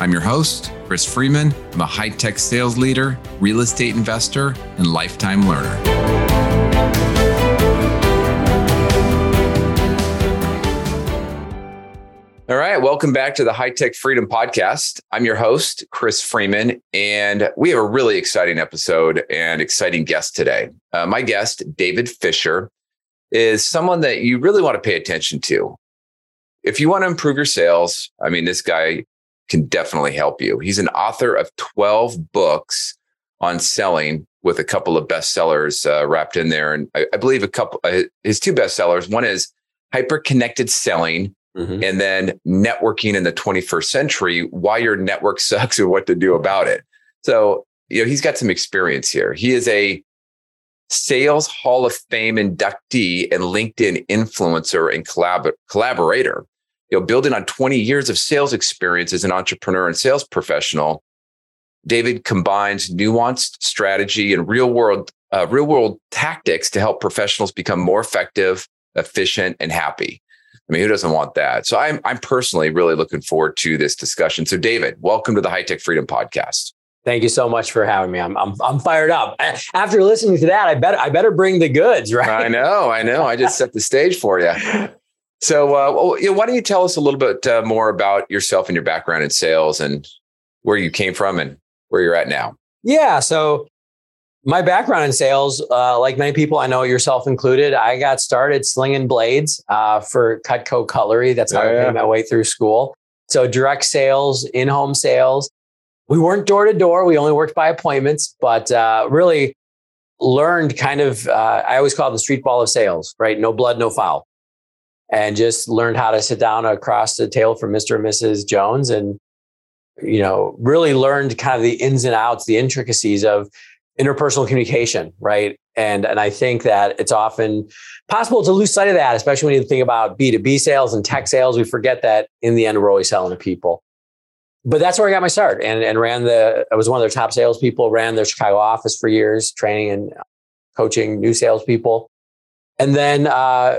I'm your host, Chris Freeman. I'm a high tech sales leader, real estate investor, and lifetime learner. All right, welcome back to the High Tech Freedom Podcast. I'm your host, Chris Freeman, and we have a really exciting episode and exciting guest today. Uh, my guest, David Fisher, is someone that you really want to pay attention to. If you want to improve your sales, I mean, this guy can definitely help you. He's an author of 12 books on selling with a couple of bestsellers uh, wrapped in there. And I, I believe a couple, uh, his two bestsellers, one is Hyper Connected Selling mm-hmm. and then Networking in the 21st Century, Why Your Network Sucks and What to Do About It. So, you know, he's got some experience here. He is a Sales Hall of Fame inductee and LinkedIn influencer and collab- collaborator you know, building on 20 years of sales experience as an entrepreneur and sales professional, David combines nuanced strategy and real world, uh, real world tactics to help professionals become more effective, efficient, and happy. I mean, who doesn't want that? So I'm, I'm personally really looking forward to this discussion. So David, welcome to the High Tech Freedom Podcast. Thank you so much for having me. I'm, I'm, I'm fired up. After listening to that, I better, I better bring the goods, right? I know, I know. I just set the stage for you. So, uh, well, you know, why don't you tell us a little bit uh, more about yourself and your background in sales and where you came from and where you're at now? Yeah. So, my background in sales, uh, like many people, I know yourself included, I got started slinging blades uh, for Cutco Cutlery. That's how I made my way through school. So, direct sales, in home sales. We weren't door to door, we only worked by appointments, but uh, really learned kind of, uh, I always call it the street ball of sales, right? No blood, no foul and just learned how to sit down across the table from Mr. and Mrs. Jones and, you know, really learned kind of the ins and outs, the intricacies of interpersonal communication, right? And, and I think that it's often possible to lose sight of that, especially when you think about B2B sales and tech sales. We forget that in the end, we're always selling to people. But that's where I got my start and, and ran the, I was one of their top salespeople, ran their Chicago office for years, training and coaching new salespeople. And then uh,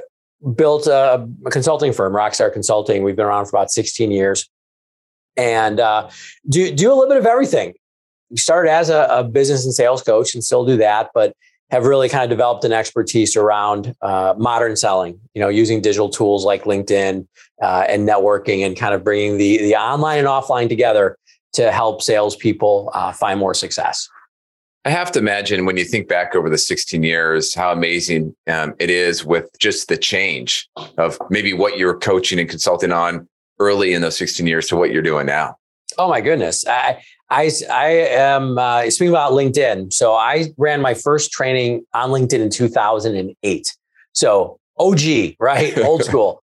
built a, a, consulting firm, Rockstar Consulting. We've been around for about 16 years and uh, do, do a little bit of everything. We started as a, a, business and sales coach and still do that, but have really kind of developed an expertise around uh, modern selling, you know, using digital tools like LinkedIn uh, and networking and kind of bringing the, the online and offline together to help salespeople uh, find more success. I have to imagine when you think back over the 16 years, how amazing um, it is with just the change of maybe what you're coaching and consulting on early in those 16 years to what you're doing now. Oh my goodness. I, I, I am uh, speaking about LinkedIn. So I ran my first training on LinkedIn in 2008. So OG, right? Old school.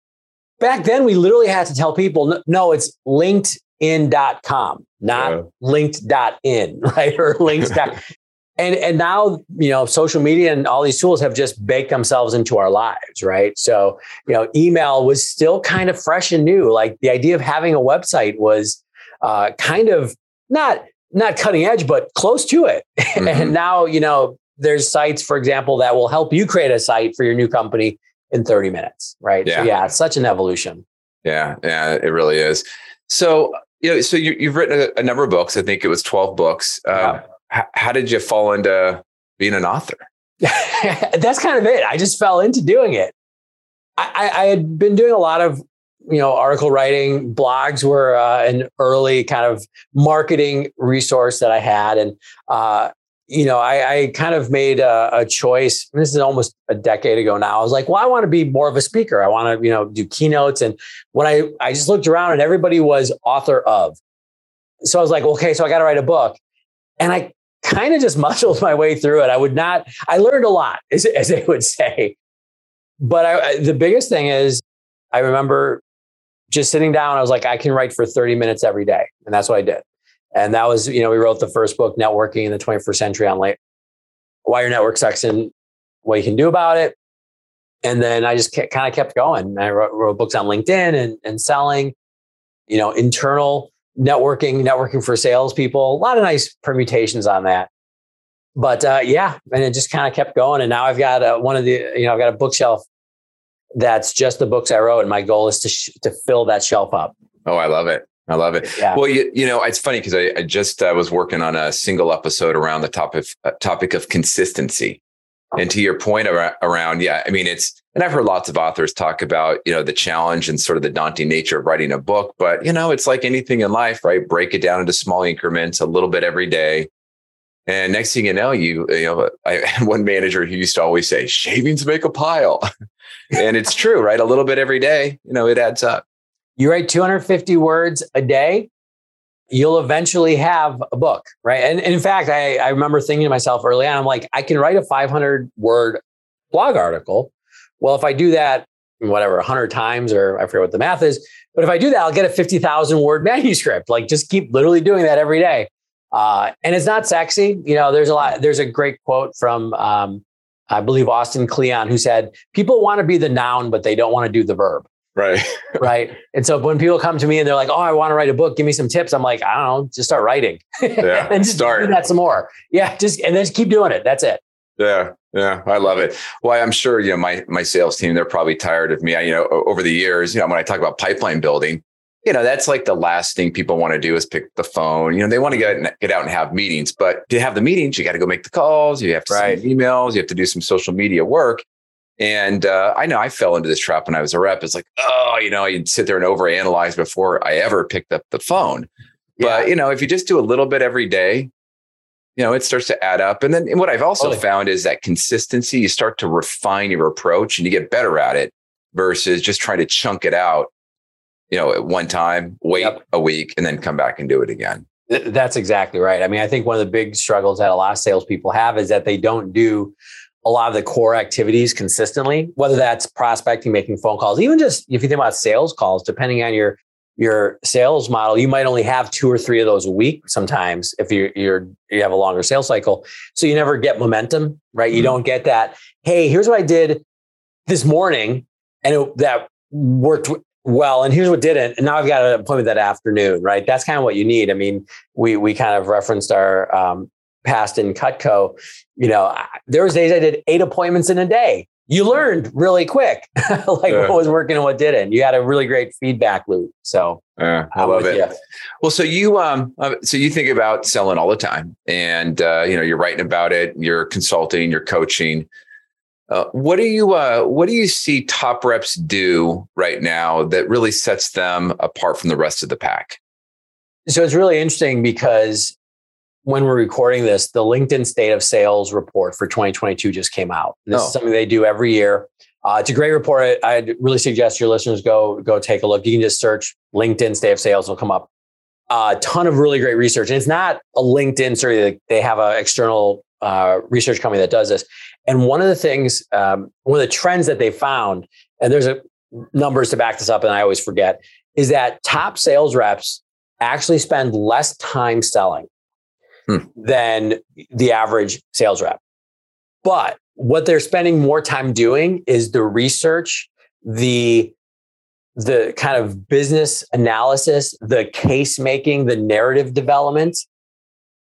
Back then, we literally had to tell people, no, it's linkedin.com, not yeah. linked.in, right? Or links. And and now you know social media and all these tools have just baked themselves into our lives right? So you know email was still kind of fresh and new. Like the idea of having a website was uh, kind of not not cutting edge but close to it. Mm-hmm. and now you know there's sites for example that will help you create a site for your new company in 30 minutes right? Yeah. so yeah. it's such an evolution. Yeah yeah it really is. So you know so you, have written a, a, number of books. I think it was 12 books. Uh, yeah how did you fall into being an author? That's kind of it. I just fell into doing it. I, I, had been doing a lot of you know article writing. Blogs were uh, an early kind of marketing resource that i had. And uh, you know I, I, kind of made a, a, choice. This is almost a decade ago now. I was like well i want to be more of a speaker. I want to you know do keynotes. And when i i just looked around and everybody was author of. So i was like okay so i got to write a book. And i kind of just muscled my way through it. I would not, I learned a lot, as, as they would say. But I, the biggest thing is, I remember just sitting down, I was like, I can write for 30 minutes every day. And that's what I did. And that was, you know, we wrote the first book, Networking in the 21st Century on late, why your network sucks and what you can do about it. And then I just kind of kept going. I wrote, wrote books on LinkedIn and, and selling, you know, internal networking, networking for salespeople, a lot of nice permutations on that. But uh, yeah, and it just kind of kept going. And now I've got a, one of the, you know, I've got a bookshelf that's just the books I wrote. And my goal is to, sh- to fill that shelf up. Oh, I love it. I love it. Yeah. Well, you, you know, it's funny because I, I, just uh, was working on a single episode around the topic uh, topic of consistency. And to your point around, yeah, I mean, it's, and I've heard lots of authors talk about, you know, the challenge and sort of the daunting nature of writing a book. But, you know, it's like anything in life, right? Break it down into small increments, a little bit every day. And next thing you know, you, you know, I had one manager who used to always say, shavings make a pile. and it's true, right? A little bit every day, you know, it adds up. You write 250 words a day, you'll eventually have a book, right? And, and in fact, I, I remember thinking to myself early on, I'm like, I can write a 500 word blog article. Well, if I do that, whatever, 100 times, or I forget what the math is, but if I do that, I'll get a 50,000 word manuscript. Like just keep literally doing that every day. Uh, and it's not sexy. You know, there's a lot, there's a great quote from, um, I believe Austin Kleon, who said, People want to be the noun, but they don't want to do the verb. Right. right. And so when people come to me and they're like, "Oh, I want to write a book. Give me some tips." I'm like, "I don't know. Just start writing, yeah, and just start do that some more. Yeah, just and then just keep doing it. That's it." Yeah, yeah, I love it. Well, I'm sure you know my my sales team. They're probably tired of me. I, you know, over the years, you know, when I talk about pipeline building, you know, that's like the last thing people want to do is pick the phone. You know, they want to get get out and have meetings, but to have the meetings, you got to go make the calls. You have to right. send emails. You have to do some social media work. And uh, I know I fell into this trap when I was a rep. It's like, oh, you know, you'd sit there and overanalyze before I ever picked up the phone. Yeah. But, you know, if you just do a little bit every day, you know, it starts to add up. And then and what I've also totally. found is that consistency, you start to refine your approach and you get better at it versus just trying to chunk it out, you know, at one time, wait yep. a week, and then come back and do it again. That's exactly right. I mean, I think one of the big struggles that a lot of salespeople have is that they don't do a lot of the core activities consistently, whether that's prospecting, making phone calls, even just if you think about sales calls, depending on your your sales model, you might only have two or three of those a week sometimes if you're, you're you have a longer sales cycle. So you never get momentum, right? Mm-hmm. You don't get that, hey, here's what I did this morning and it, that worked well and here's what didn't and now i've got an appointment that afternoon right that's kind of what you need i mean we we kind of referenced our um, past in Cutco, you know, there was days I did eight appointments in a day. You learned really quick, like yeah. what was working and what didn't. You had a really great feedback loop. So yeah, I love it. You. Well, so you um, uh, so you think about selling all the time, and uh, you know, you're writing about it, you're consulting, you're coaching. Uh, what do you uh, what do you see top reps do right now that really sets them apart from the rest of the pack? So it's really interesting because when we're recording this, the LinkedIn State of Sales report for 2022 just came out. This oh. is something they do every year. Uh, it's a great report. I, would really suggest your listeners go go take a look. You can just search LinkedIn State of Sales; it'll come up. A uh, ton of really great research, and it's not a LinkedIn survey. They have an external uh, research company that does this. And one of the things, um, one of the trends that they found, and there's a numbers to back this up, and I always forget, is that top sales reps actually spend less time selling hmm. than the average sales rep. But what they're spending more time doing is the research, the the kind of business analysis, the case making, the narrative development,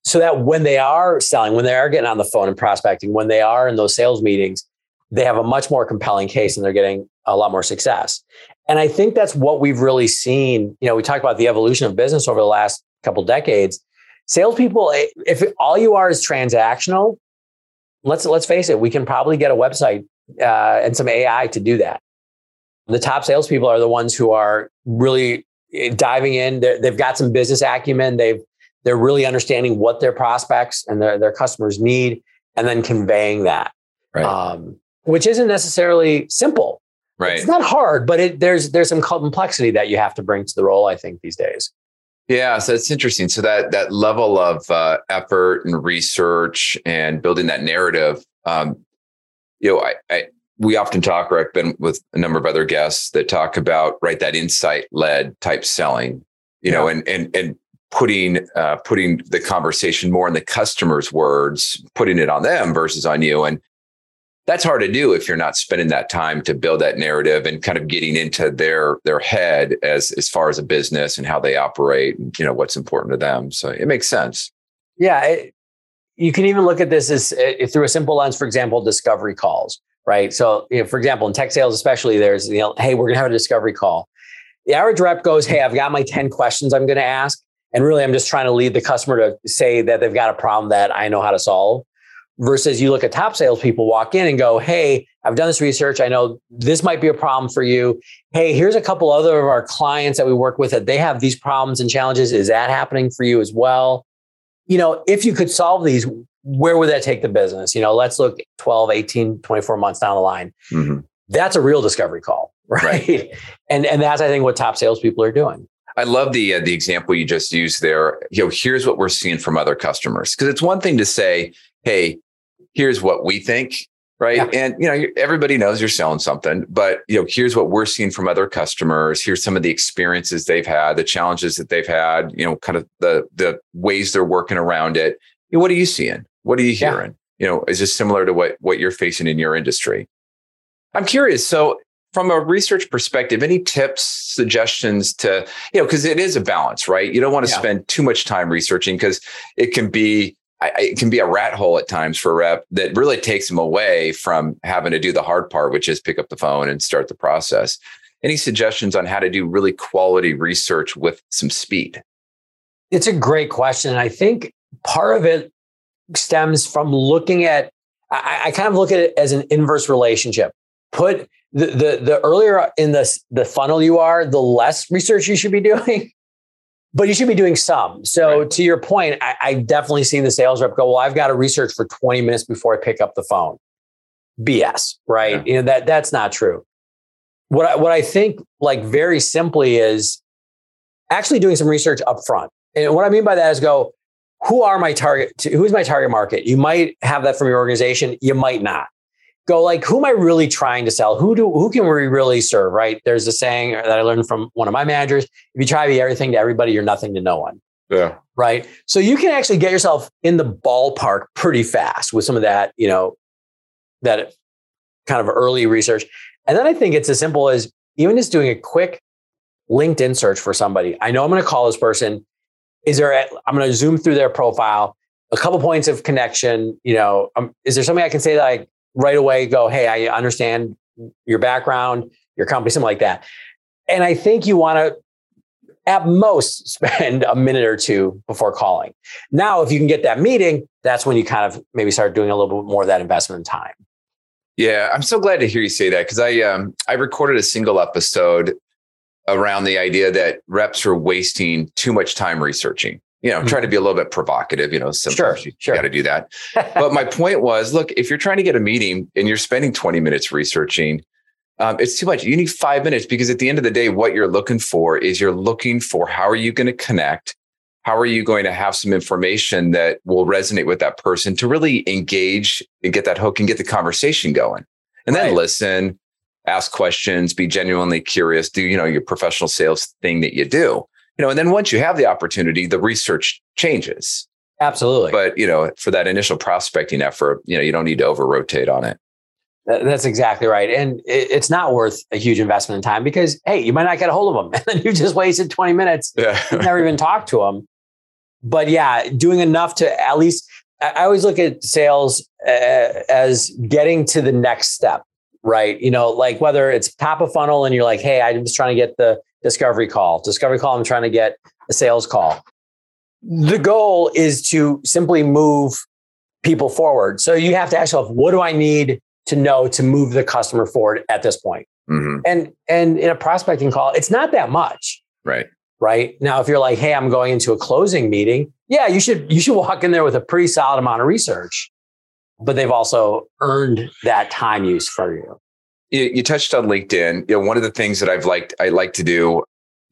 so that when they are selling, when they are getting on the phone and prospecting, when they are in those sales meetings, they have a much more compelling case and they're getting a lot more success. And I think that's what we've really seen. You know, we talked about the evolution of business over the last couple decades salespeople, eh, if all you are is transactional, let's let's face it, we can probably get a website uh, and some AI to do that. The top salespeople are the ones who are really eh, diving in. they they've got some business acumen. They've they're really understanding what their prospects and their, their customers need, and then conveying that, right. um, which isn't necessarily simple. Right. It's not hard, but it, there's there's some complexity that you have to bring to the role. I think these days. Yeah, so it's interesting. So that that level of uh, effort and research and building that narrative, um, you know, I, I we often talk, or I've been with a number of other guests that talk about right that insight led type selling, you yeah. know, and and and putting uh, putting the conversation more in the customer's words, putting it on them versus on you, and that's hard to do if you're not spending that time to build that narrative and kind of getting into their their head as as far as a business and how they operate, and, you know, what's important to them. So it makes sense. Yeah, it, you can even look at this as uh, through a simple lens. For example, discovery calls right? So, you know, for example, in tech sales, especially, there's, you know, hey, we're going to have a discovery call. The average rep goes, hey, I've got my 10 questions I'm going to ask. And really, I'm just trying to lead the customer to say that they've got a problem that I know how to solve. Versus you look at top salespeople walk in and go, hey, I've done this research. I know this might be a problem for you. Hey, here's a couple other of our clients that we work with that they have these problems and challenges. Is that happening for you as well? You know, if you could solve these, where would that take the business? You know, let's look 12, 18, 24 months down the line. Mm-hmm. That's a real discovery call, right? right? and and that's I think what top salespeople are doing. I love the uh, the example you just used there. You know, here's what we're seeing from other customers because it's one thing to say, "Hey, here's what we think," right? Yeah. And you know, everybody knows you're selling something, but you know, here's what we're seeing from other customers. Here's some of the experiences they've had, the challenges that they've had. You know, kind of the the ways they're working around it. You know, what are you seeing? What are you hearing? Yeah. You know, is this similar to what what you're facing in your industry? I'm curious. So, from a research perspective, any tips, suggestions to, you know, because it is a balance, right? You don't want to yeah. spend too much time researching because it can be it can be a rat hole at times for a rep that really takes them away from having to do the hard part, which is pick up the phone and start the process. Any suggestions on how to do really quality research with some speed? It's a great question. And I think part of it stems from looking at I, I, kind of look at it as an inverse relationship. Put the, the the earlier in the the funnel you are, the less research you should be doing. But you should be doing some. So right. to your point, I, I definitely seen the sales rep go, Well, I've got to research for 20 minutes before I pick up the phone. BS, right? Yeah. You know, that that's not true. What I, what I think, like very simply, is actually doing some research up front. And what I mean by that is go, who are my target who's my target market you might have that from your organization you might not go like who am i really trying to sell? Who do who can we really serve right? There's a saying that i learned from one of my managers if you try to be everything to everybody you're nothing to no one. Yeah. Right? So you can actually get yourself in the ballpark pretty fast with some of that you know that kind of early research. And then i think it's as simple as even just doing a quick linkedin search for somebody. I know i'm going to call this person. Is there i'm going to zoom through their profile. A couple points of connection you know um, is there something i can say that i right away go hey i understand your background your company something like that. And i think you want to at most spend a minute or two before calling. Now if you can get that meeting that's when you kind of maybe start doing a little bit more of that investment in time. Yeah i'm so glad to hear you say that because i um i recorded a single episode around the idea that reps are wasting too much time researching. You know, mm-hmm. trying to be a little bit provocative, you know, sometimes sure, you sure. got to do that. but my point was look, if you're trying to get a meeting and you're spending 20 minutes researching, um, it's too much. You need five minutes because at the end of the day, what you're looking for is you're looking for how are you going to connect? How are you going to have some information that will resonate with that person to really engage and get that hook and get the conversation going? And then listen, ask questions, be genuinely curious, do, you know, your professional sales thing that you do. You know, and then once you have the opportunity, the research changes. Absolutely. But, you know, for that initial prospecting effort, you know, you don't need to over rotate on it. That's exactly right. And it's not worth a huge investment in time because, hey, you might not get a hold of them and then you just wasted 20 minutes. Yeah. never even talked to them. But yeah, doing enough to at least, I always look at sales uh, as getting to the next step right? You know, like whether it's top of funnel and you're like, hey, I'm just trying to get the discovery call, discovery call, I'm trying to get a sales call. The goal is to simply move people forward. So you have to ask yourself, what do I need to know to move the customer forward at this point? Mm-hmm. And and in a prospecting call, it's not that much. Right. Right. Now, if you're like, hey, I'm going into a closing meeting, yeah, you should you should walk in there with a pretty solid amount of research but they've also earned that time use for you. You, you touched on LinkedIn. You know, one of the things that I've liked, I like to do,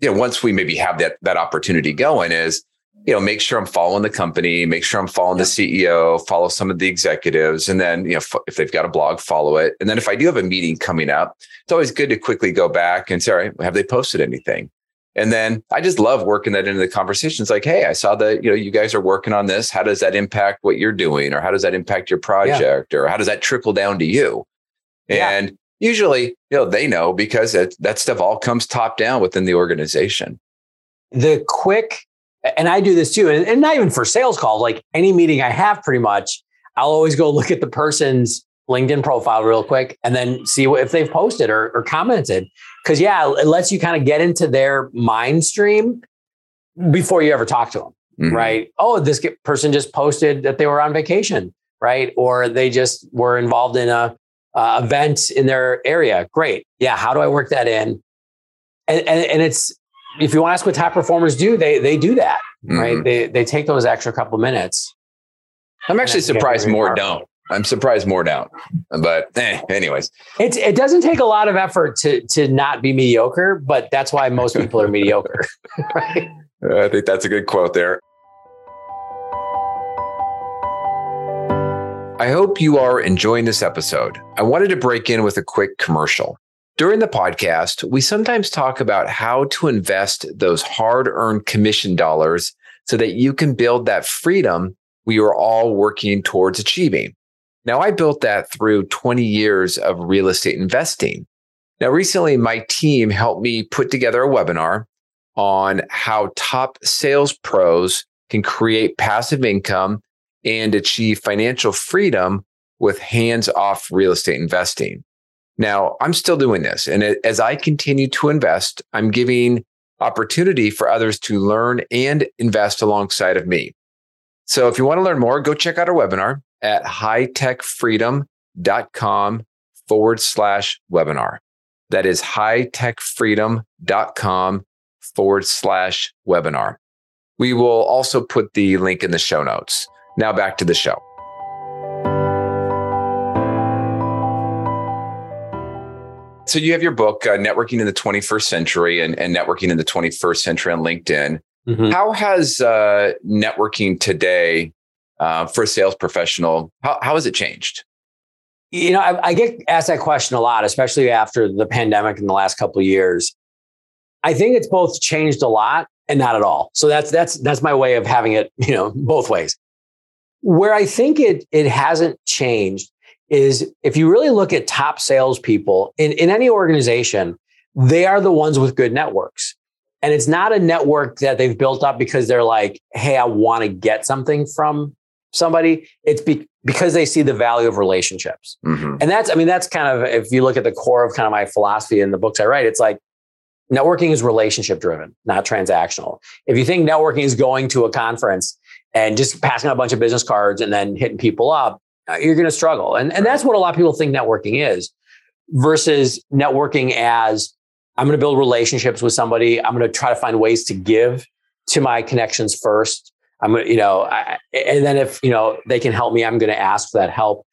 you know, once we maybe have that that opportunity going is you know, make sure I'm following the company, make sure I'm following the CEO, follow some of the executives, and then you know if they've got a blog, follow it. And then if I do have a meeting coming up, it's always good to quickly go back and say, all right, have they posted anything? And then I just love working that into the conversations. Like, hey, I saw that you know you guys are working on this. How does that impact what you're doing, or how does that impact your project, yeah. or how does that trickle down to you? Yeah. And usually, you know, they know because it, that stuff all comes top down within the organization. The quick and I do this too, and, and not even for sales calls, like any meeting I have pretty much, I'll always go look at the person's LinkedIn profile real quick and then see if they've posted or, or commented. Cause yeah, it lets you kind of get into their mind stream before you ever talk to them. Mm-hmm. Right. Oh, this person just posted that they were on vacation. Right. Or they just were involved in a uh, event in their area. Great. Yeah. How do I work that in? And, and, and it's if you want to ask what top performers do, they they do that, mm-hmm. right? They they take those extra couple minutes. I'm actually surprised more powerful. don't. I'm surprised more don't. But eh, anyways, it it doesn't take a lot of effort to to not be mediocre, but that's why most people are mediocre, right? I think that's a good quote there. I hope you are enjoying this episode. I wanted to break in with a quick commercial. During the podcast, we sometimes talk about how to invest those hard earned commission dollars so that you can build that freedom we are all working towards achieving. Now, I built that through 20 years of real estate investing. Now, recently, my team helped me put together a webinar on how top sales pros can create passive income and achieve financial freedom with hands off real estate investing. Now, I'm still doing this. And as I continue to invest, I'm giving opportunity for others to learn and invest alongside of me. So if you want to learn more, go check out our webinar at hightechfreedom.com forward slash webinar. That is hightechfreedom.com forward slash webinar. We will also put the link in the show notes. Now back to the show. So you have your book, uh, Networking in the 21st Century and, and Networking in the 21st Century on LinkedIn. Mm-hmm. How has uh, networking today uh, for a sales professional, how, how has it changed? You know, I, I, get asked that question a lot, especially after the pandemic in the last couple of years. I think it's both changed a lot and not at all. So that's that's that's my way of having it, you know, both ways. Where I think it it hasn't changed is if you really look at top salespeople in, in any organization, they are the ones with good networks. And it's not a network that they've built up because they're like, hey, I want to get something from somebody. It's be- because they see the value of relationships. Mm-hmm. And that's, I mean, that's kind of, if you look at the core of kind of my philosophy in the books I write, it's like networking is relationship driven, not transactional. If you think networking is going to a conference and just passing out a bunch of business cards and then hitting people up, uh, you're going to struggle. And, and that's what a lot of people think networking is versus networking as I'm going to build relationships with somebody. I'm going to try to find ways to give to my connections first. I'm going to, you know, I, and then if, you know, they can help me, I'm going to ask for that help.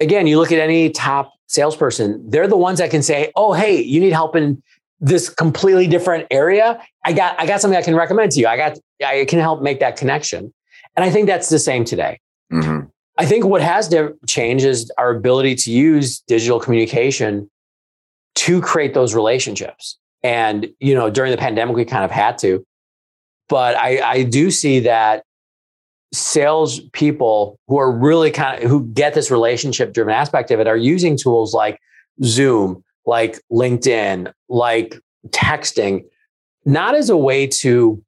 Again, you look at any top salesperson, they're the ones that can say, Oh, hey, you need help in this completely different area. I got, I got something I can recommend to you. I got, I can help make that connection. And I think that's the same today. Mm-hmm. I think what has changed is our ability to use digital communication to create those relationships. And, you know, during the pandemic, we kind of had to. But I, I do see that sales people who are really kind of who get this relationship driven aspect of it are using tools like Zoom, like LinkedIn, like texting, not as a way to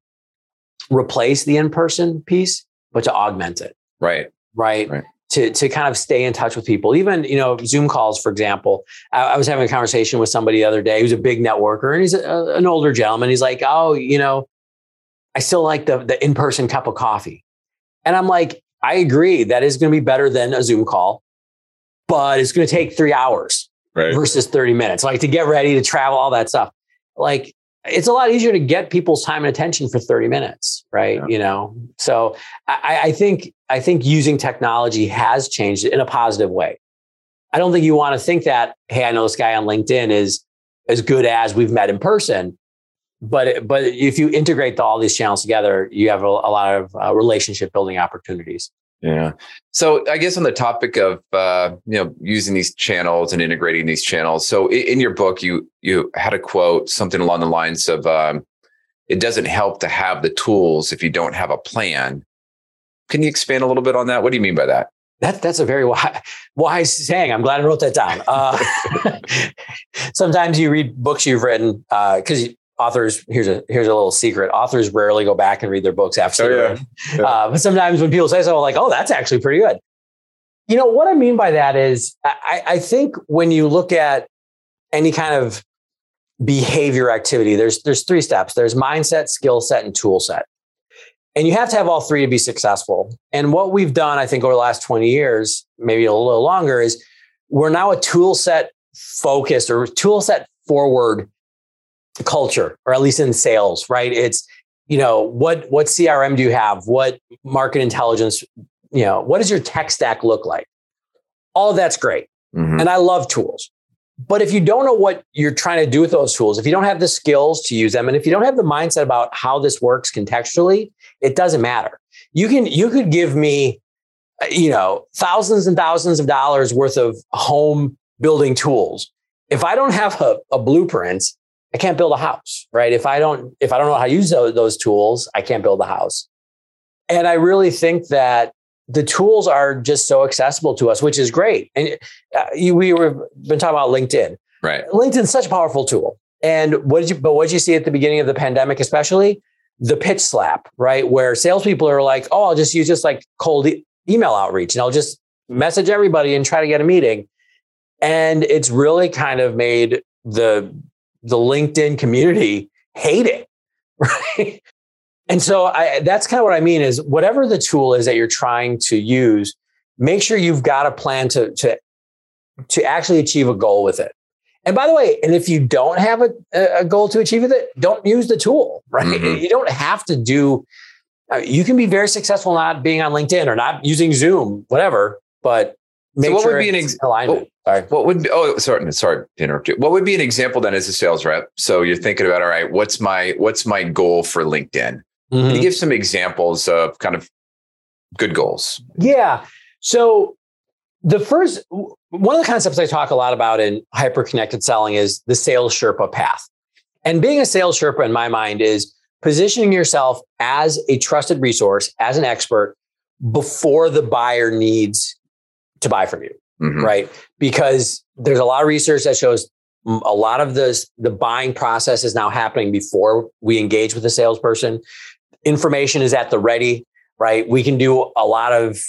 replace the in person piece, but to augment it. Right right? right. To, to kind of stay in touch with people, even you know Zoom calls, for example. I, I was having a conversation with somebody the other day who's a big networker, and he's a, an older gentleman. He's like, "Oh, you know, I still like the the in person cup of coffee," and I'm like, "I agree. That is going to be better than a Zoom call, but it's going to take three hours right. versus thirty minutes. Like to get ready, to travel, all that stuff. Like it's a lot easier to get people's time and attention for 30 minutes right yeah. you know so I, I, think i think using technology has changed in a positive way i don't think you want to think that hey i know this guy on linkedin is as good as we've met in person but but if you integrate the, all these channels together, you have a, a lot of uh, relationship building opportunities. Yeah. So I guess on the topic of uh, you know using these channels and integrating these channels. So in, your book, you you had a quote something along the lines of um, "It doesn't help to have the tools if you don't have a plan." Can you expand a little bit on that? What do you mean by that? That, that's a very wise, wise saying. I'm glad I wrote that down. Uh, sometimes you read books you've written because uh, authors here's a here's a little secret. Authors rarely go back and read their books after oh, yeah. yeah. Uh, but sometimes when people say so like oh that's actually pretty good. You know what i mean by that is I, I think when you look at any kind of behavior activity there's there's three steps. There's mindset skill set and tool set. And you have to have all three to be successful. And what we've done i think over the last 20 years maybe a little longer is we're now a tool set focused or tool set forward culture, or at least in sales, right? It's, you know, what what CRM do you have? What market intelligence, you know, what does your tech stack look like? All of that's great. Mm-hmm. And I love tools. But if you don't know what you're trying to do with those tools, if you don't have the skills to use them, and if you don't have the mindset about how this works contextually, it doesn't matter. You can you could give me, you know, thousands and thousands of dollars worth of home building tools. If I don't have a, a blueprint I can't build a house, right? If I don't, if I don't know how to use those, those tools, I can't build a house. And I really think that the tools are just so accessible to us, which is great. And uh, you, we were been talking about LinkedIn, right? LinkedIn's such a powerful tool. And what did you, but what did you see at the beginning of the pandemic, especially the pitch slap, right? Where salespeople are like, oh, I'll just use just like cold e- email outreach and I'll just message everybody and try to get a meeting. And it's really kind of made the the LinkedIn community hate it, right? And so I, that's kind of what I mean is whatever the tool is that you're trying to use, make sure you've got a plan to, to, to actually achieve a goal with it. And by the way, and if you don't have a, a goal to achieve with it, don't use the tool, right? Mm-hmm. You don't have to do, uh, you can be very successful not being on LinkedIn or not using Zoom, whatever, but so what sure would be an ex- alignment. Sorry. What would be, oh, sorry, sorry to interrupt you. What would be an example then as a sales rep? So you're thinking about, all right, what's my, what's my goal for LinkedIn? Mm-hmm. Can you mm-hmm. give some examples of kind of good goals? Yeah. So the first, one of the concepts I talk a lot about in hyper connected selling is the sales Sherpa path. And being a sales Sherpa in my mind is positioning yourself as a trusted resource, as an expert before the buyer needs to buy from you mm-hmm. right? Because there's a lot of research that shows a lot of the the buying process is now happening before we engage with the salesperson. Information is at the ready, right? We can do a lot of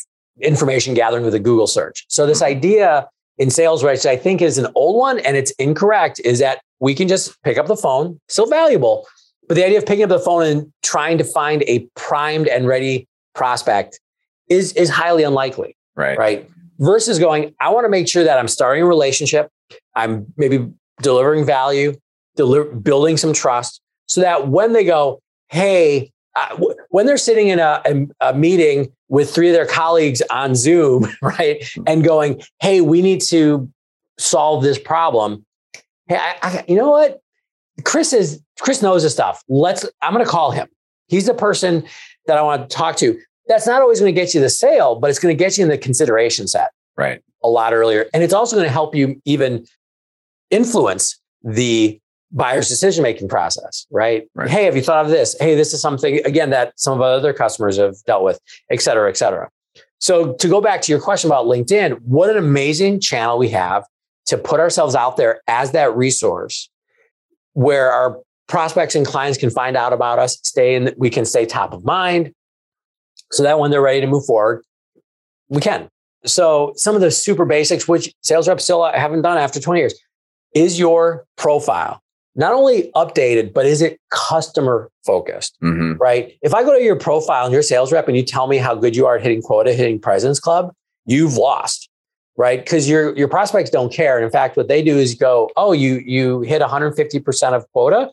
information gathering with a Google search. So this mm-hmm. idea in sales, which I think is an old one and it's incorrect, is that we can just pick up the phone, still valuable, but the idea of picking up the phone and trying to find a primed and ready prospect is is highly unlikely. Right. Right versus going, I want to make sure that I'm starting a relationship, I'm maybe delivering value, deli- building some trust, so that when they go, hey, uh, w- when they're sitting in a, a, a, meeting with three of their colleagues on Zoom, right, and going, hey, we need to solve this problem. Hey, I, I, you know what? Chris is Chris knows this stuff. Let's. I'm going to call him. He's the person that I want to talk to that's not always going to get you the sale, but it's going to get you in the consideration set. Right. A lot earlier. And it's also going to help you even influence the buyer's decision making process, right? right? Hey, have you thought of this? Hey, this is something, again, that some of our other customers have dealt with, et cetera, et cetera. So to go back to your question about LinkedIn, what an amazing channel we have to put ourselves out there as that resource where our prospects and clients can find out about us, stay in, we can stay top of mind, so that when they're ready to move forward, we can. So some of the super basics, which sales reps still haven't done after 20 years, is your profile not only updated, but is it customer focused? Mm-hmm. Right. If I go to your profile and your sales rep and you tell me how good you are at hitting quota, hitting President's Club, you've lost. Right. Because your your prospects don't care. And in fact, what they do is go, oh, you you hit 150% of quota.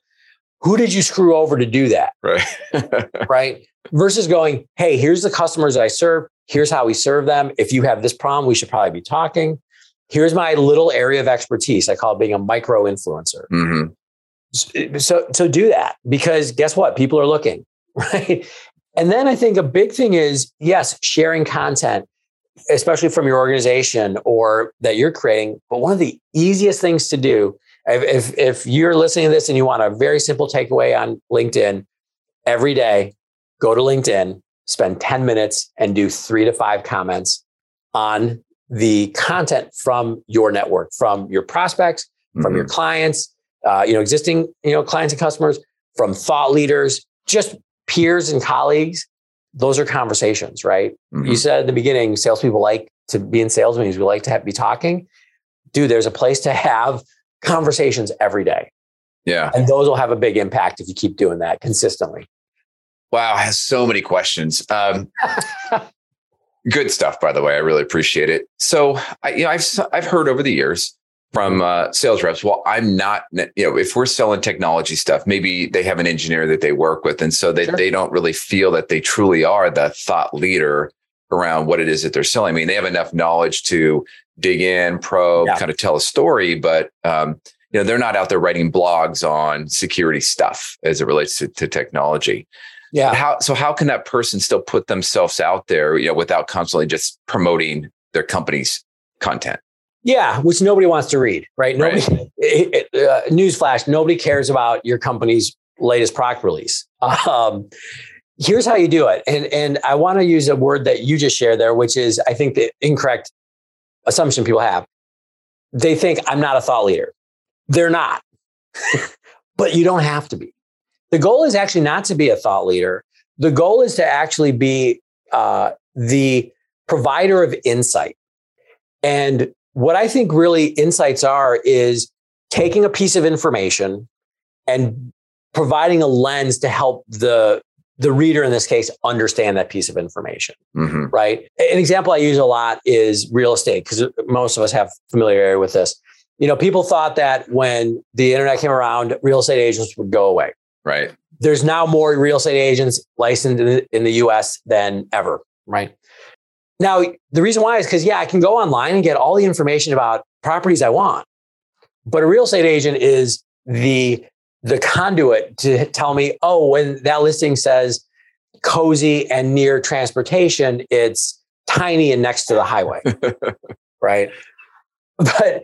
Who did you screw over to do that? Right. right versus going, hey, here's the customers I serve. Here's how we serve them. If you have this problem, we should probably be talking. Here's my little area of expertise. I call it being a micro influencer. Mm-hmm. So, so do that because guess what? People are looking, right? And then I think a big thing is yes, sharing content, especially from your organization or that you're creating. But one of the easiest things to do, if, if you're listening to this and you want a very simple takeaway on LinkedIn, every day, go to LinkedIn, spend 10 minutes and do three to five comments on the content from your network, from your prospects, from mm-hmm. your clients, uh, you know, existing, you know, clients and customers, from thought leaders, just peers and colleagues. Those are conversations, right? Mm-hmm. You said at the beginning, salespeople like to be in sales meetings. We like to have, be talking. Dude, there's a place to have conversations every day. Yeah. And those will have a big impact if you keep doing that consistently. Wow, has so many questions. Um, good stuff, by the way. I really appreciate it. So, I, you know, I've I've heard over the years from uh, sales reps. Well, I'm not. You know, if we're selling technology stuff, maybe they have an engineer that they work with, and so they sure. they don't really feel that they truly are the thought leader around what it is that they're selling. I mean, they have enough knowledge to dig in, probe, yeah. kind of tell a story, but um, you know, they're not out there writing blogs on security stuff as it relates to, to technology. Yeah. How so? How can that person still put themselves out there, you know, without constantly just promoting their company's content? Yeah, which nobody wants to read, right? Nobody. Right. It, it, uh, newsflash: nobody cares about your company's latest product release. Um, here's how you do it, and and I want to use a word that you just shared there, which is I think the incorrect assumption people have. They think I'm not a thought leader. They're not, but you don't have to be. The goal is actually not to be a thought leader. The goal is to actually be uh, the provider of insight. And what I think really insights are is taking a piece of information and providing a lens to help the the reader in this case understand that piece of information mm-hmm. right an example i use a lot is real estate because most of us have familiarity with this you know people thought that when the internet came around real estate agents would go away Right. There's now more real estate agents licensed in the, in the US than ever. Right. Now, the reason why is because, yeah, I can go online and get all the information about properties I want. But a real estate agent is the the conduit to tell me, oh, when that listing says cozy and near transportation, it's tiny and next to the highway. right. But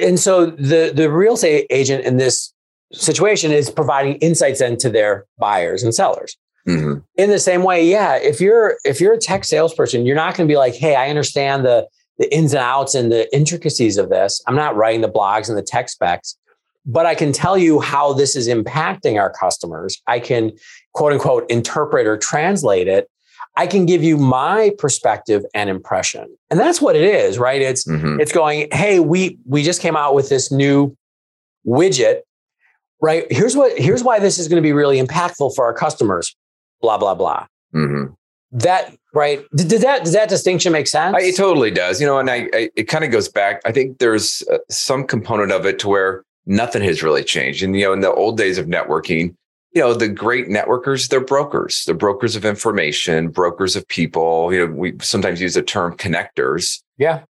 and so the the real estate agent in this situation is providing insights into their buyers and sellers. Mm-hmm. In the same way, yeah, if you're if you're a tech salesperson, you're not going to be like, "Hey, I understand the the ins and outs and the intricacies of this. I'm not writing the blogs and the tech specs, but I can tell you how this is impacting our customers. I can quote unquote interpret or translate it. I can give you my perspective and impression. And that's what it is, right? It's mm-hmm. it's going, "Hey, we we just came out with this new widget right? Here's what here's why this is going to be really impactful for our customers. Blah blah blah. Mm-hmm. That right? Did, did, that does that distinction make sense? I, it totally does. You know, and I, I it kind of goes back. I think there's uh, some component of it to where nothing has really changed. And you know, in the old days of networking, you know, the great networkers, they're brokers. They're brokers of information, brokers of people. You know, we sometimes use the term connectors. Yeah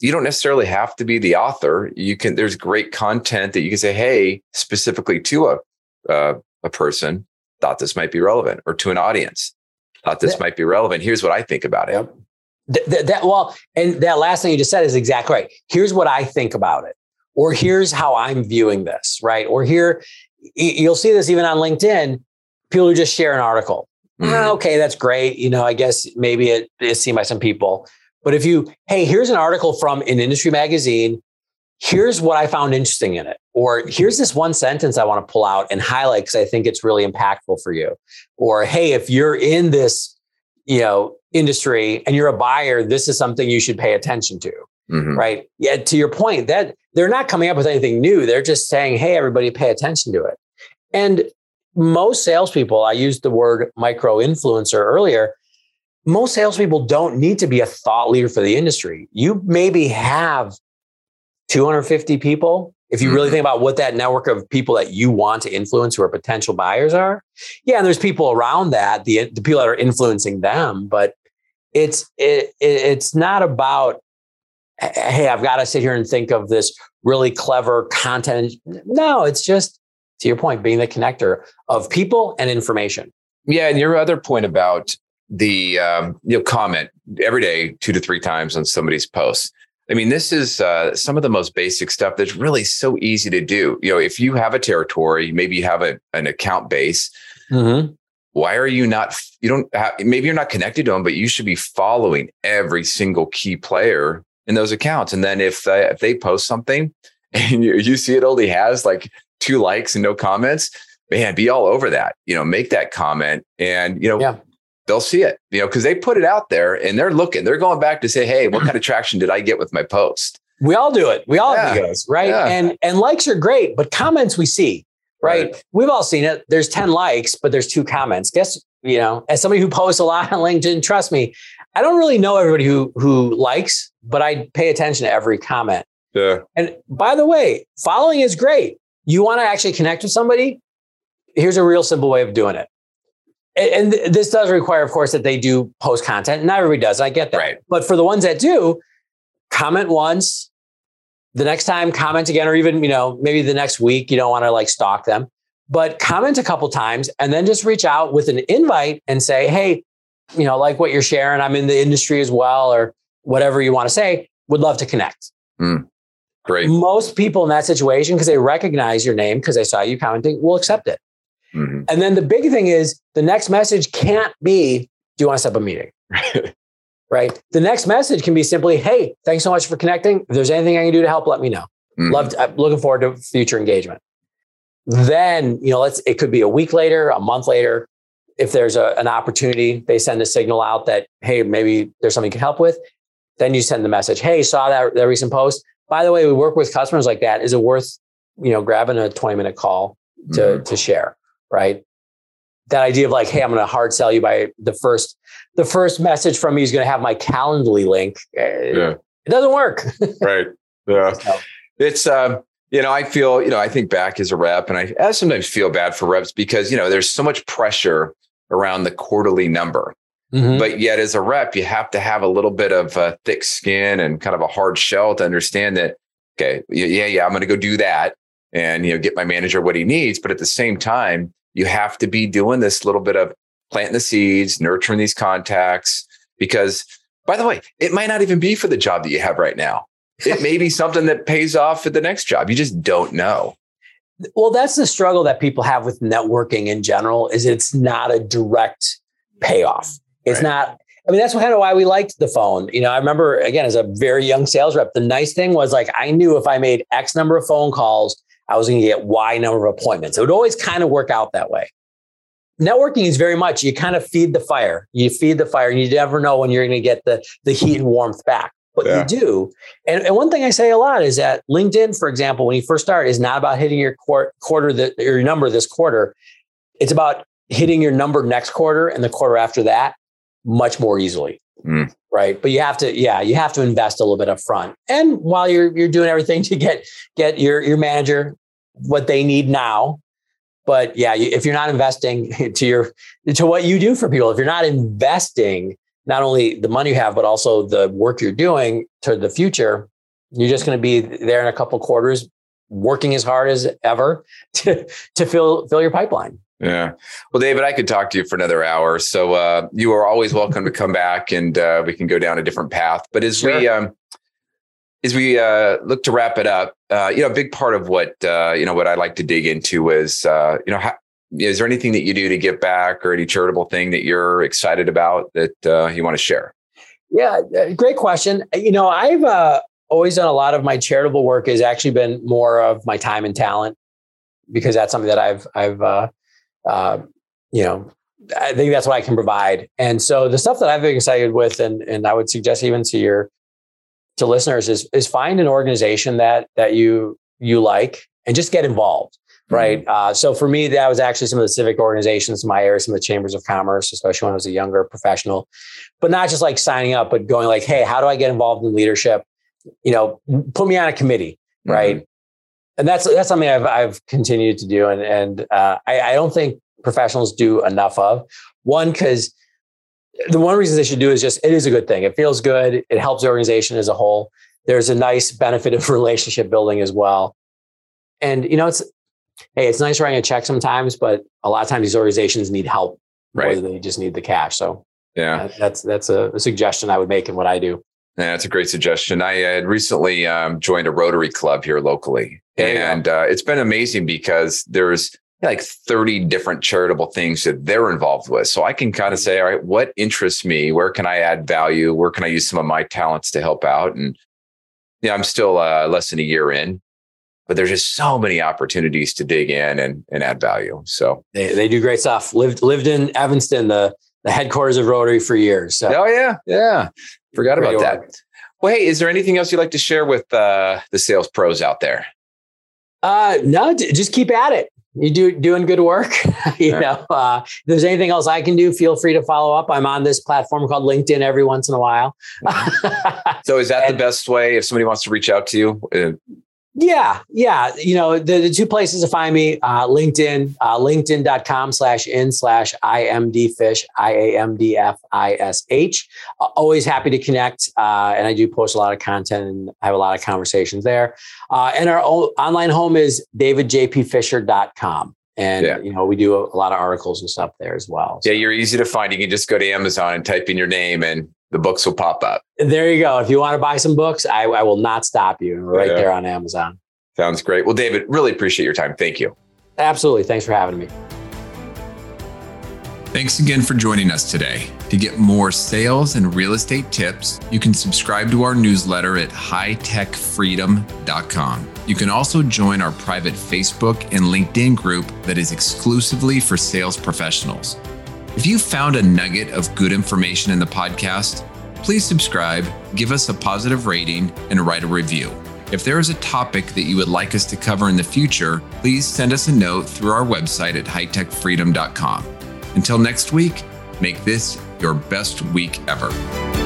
you don't necessarily have to be the author. You can, there's great content that you can say, Hey, specifically to a, uh, a person thought this might be relevant or to an audience thought this that, might be relevant. Here's what I think about it. Yep. That, that, well, and that last thing you just said is exactly right. Here's what I think about it, or here's how I'm viewing this, right? Or here, you'll see this even on LinkedIn. People who just share an article. Mm-hmm. Ah, okay, that's great. You know, I guess maybe it is seen by some people. But if you, hey, here's an article from an industry magazine. Here's what I found interesting in it. Or here's this one sentence I want to pull out and highlight because I think it's really impactful for you. Or hey, if you're in this, you know, industry and you're a buyer, this is something you should pay attention to. Mm-hmm. Right. Yeah. To your point, that they're not coming up with anything new. They're just saying, hey, everybody pay attention to it. And most salespeople, I used the word micro influencer earlier, most salespeople don't need to be a thought leader for the industry. You maybe have 250 people. If you mm-hmm. really think about what that network of people that you want to influence who are potential buyers are, yeah, and there's people around that, the, the people that are influencing them, but it's it, it's not about hey, I've got to sit here and think of this really clever content. No, it's just to your point, being the connector of people and information. Yeah, and your other point about the um, you know comment every day two to three times on somebody's posts. I mean, this is uh, some of the most basic stuff that's really so easy to do. You know, if you have a territory, maybe you have a, an account base. Mm-hmm. Why are you not? You don't. Have, maybe you're not connected to them, but you should be following every single key player in those accounts. And then if they, if they post something and you, you see it only has like two likes and no comments, man, be all over that. You know, make that comment, and you know, yeah they'll see it, you know, because they put it out there and they're looking, they're going back to say, hey, what kind of traction did I get with my post? We all do it. We all yeah. have egos, right? Yeah. And and likes are great, but comments we see, right? right? We've all seen it. There's 10 likes, but there's two comments. Guess, you know, as somebody who posts a lot on LinkedIn, trust me, I don't really know everybody who who likes, but I pay attention to every comment. Yeah. And by the way, following is great. You want to actually connect with somebody? Here's a real simple way of doing it and this does require, of course, that they do post content. Not everybody does. I get that. Right. But for the ones that do, comment once. The next time, comment again, or even you know maybe the next week. You don't want to like stalk them, but comment a couple times, and then just reach out with an invite and say, "Hey, you know, like what you're sharing. I'm in the industry as well, or whatever you want to say. Would love to connect." Mm, great. Most people in that situation, because they recognize your name, because they saw you commenting, will accept it. Mm-hmm. And then the big thing is the next message can't be, do you want to set up a meeting? right. The next message can be simply, hey, thanks so much for connecting. If there's anything I can do to help, let me know. Mm-hmm. Love, to, I'm looking forward to future engagement. Then, you know, let's, it could be a week later, a month later. If there's a, an opportunity, they send a signal out that, hey, maybe there's something you can help with. Then you send the message, hey, saw that, that recent post. By the way, we work with customers like that. Is it worth, you know, grabbing a 20 minute call to, mm-hmm. to share? right? That idea of like, hey, I'm going to hard sell you by the first, the first message from me is going to have my Calendly link. Eh, yeah. It doesn't work. right. Yeah. So. It's, um, you know, I feel, you know, I think back as a rep and I, I sometimes feel bad for reps because, you know, there's so much pressure around the quarterly number. Mm-hmm. But yet, as a rep, you have to have a little bit of a thick skin and kind of a hard shell to understand that, okay, yeah, yeah, I'm going to go do that and, you know, get my manager what he needs. But at the same time, you have to be doing this little bit of planting the seeds, nurturing these contacts. Because, by the way, it might not even be for the job that you have right now. It may be something that pays off at the next job. You just don't know. Well, that's the struggle that people have with networking in general. Is it's not a direct payoff. It's right. not. I mean, that's kind of why we liked the phone. You know, I remember again as a very young sales rep, the nice thing was like I knew if I made X number of phone calls I was going to get Y number of appointments. It would always kind of work out that way. Networking is very much you kind of feed the fire. You feed the fire, and you never know when you're going to get the the heat and warmth back. But yeah. you do. And, and one thing I say a lot is that LinkedIn, for example, when you first start, is not about hitting your quarter, quarter the, your number this quarter. It's about hitting your number next quarter and the quarter after that much more easily. Mm. Right. But you have to, yeah, you have to invest a little bit up front. And while you're you're doing everything to get get your your manager what they need now. But yeah, if you're not investing to your to what you do for people, if you're not investing not only the money you have, but also the work you're doing to the future, you're just going to be there in a couple quarters, working as hard as ever to to fill fill your pipeline. Yeah. Well, David, I could talk to you for another hour. So uh, you are always welcome to come back and uh, we can go down a different path. But as sure. we um, as we uh, look to wrap it up, uh, you know, a big part of what uh, you know what I like to dig into is uh, you know, how, is there anything that you do to give back or any charitable thing that you're excited about that uh, you want to share? Yeah, uh, great question. You know, I've always done a lot of my charitable work has actually been more of my time and talent because that's something that I've I've you know I think that's what I can provide. And so the stuff that I've been excited with, and and I would suggest even to your to listeners is is find an organization that that you you like and just get involved. Right mm-hmm. uh, so for me that was actually some of the civic organizations in my area some of the chambers of commerce especially when i was a younger professional but not just like signing up but going like hey how do i get involved in leadership you know put me on a committee mm-hmm. right and that's that's something i've, I've continued to do and and uh, I, I don't think professionals do enough of one because the one reason they should do is just it is a good thing. It feels good. It helps the organization as a whole. There's a nice benefit of relationship building as well. And you know, it's hey, it's nice writing a check sometimes, but a lot of times these organizations need help, right? than they just need the cash. So yeah, that's that's a, a suggestion I would make in what I do. Yeah, that's a great suggestion. I had recently um, joined a Rotary Club here locally, and uh, it's been amazing because there's like 30 different charitable things that they're involved with. So I can kind of say, all right, what interests me? Where can I add value? Where can I use some of my talents to help out? And yeah, I'm still uh, less than a year in, but there's just so many opportunities to dig in and, and add value. So they, they do great stuff. Lived lived in Evanston, the the headquarters of Rotary for years. So. Oh yeah, yeah. Forgot about that. Well, hey, is there anything else you'd like to share with uh, the sales pros out there? Uh, no, just keep at it. You're do, doing good work. you right. know, uh, if there's anything else I can do, feel free to follow up. I'm on this platform called LinkedIn every once in a while. so, is that and, the best way if somebody wants to reach out to you? Yeah, yeah. You know, the, the two places to find me, uh, LinkedIn, uh, linkedin.com slash in slash iamdfish, I-A-M-D-F-I-S-H. Uh, always happy to connect. Uh, and I do post a lot of content and have a lot of conversations there. Uh, and our online home is davidjpfisher.com. And yeah. you know, we do a, a, lot of articles and stuff there as well. So. Yeah, you're easy to find. You can just go to Amazon and type in your name and the books will pop up. There you go. If you want to buy some books, I, I will not stop you. right yeah. there on Amazon. Sounds great. Well, David, really appreciate your time. Thank you. Absolutely. Thanks for having me. Thanks again for joining us today. To get more sales and real estate tips, you can subscribe to our newsletter at hightechfreedom.com. You can also join our private Facebook and LinkedIn group that is exclusively for sales professionals. If you found a nugget of good information in the podcast, please subscribe, give us a positive rating, and write a review. If there is a topic that you would like us to cover in the future, please send us a note through our website at hightechfreedom.com. Until next week, make this your best week ever.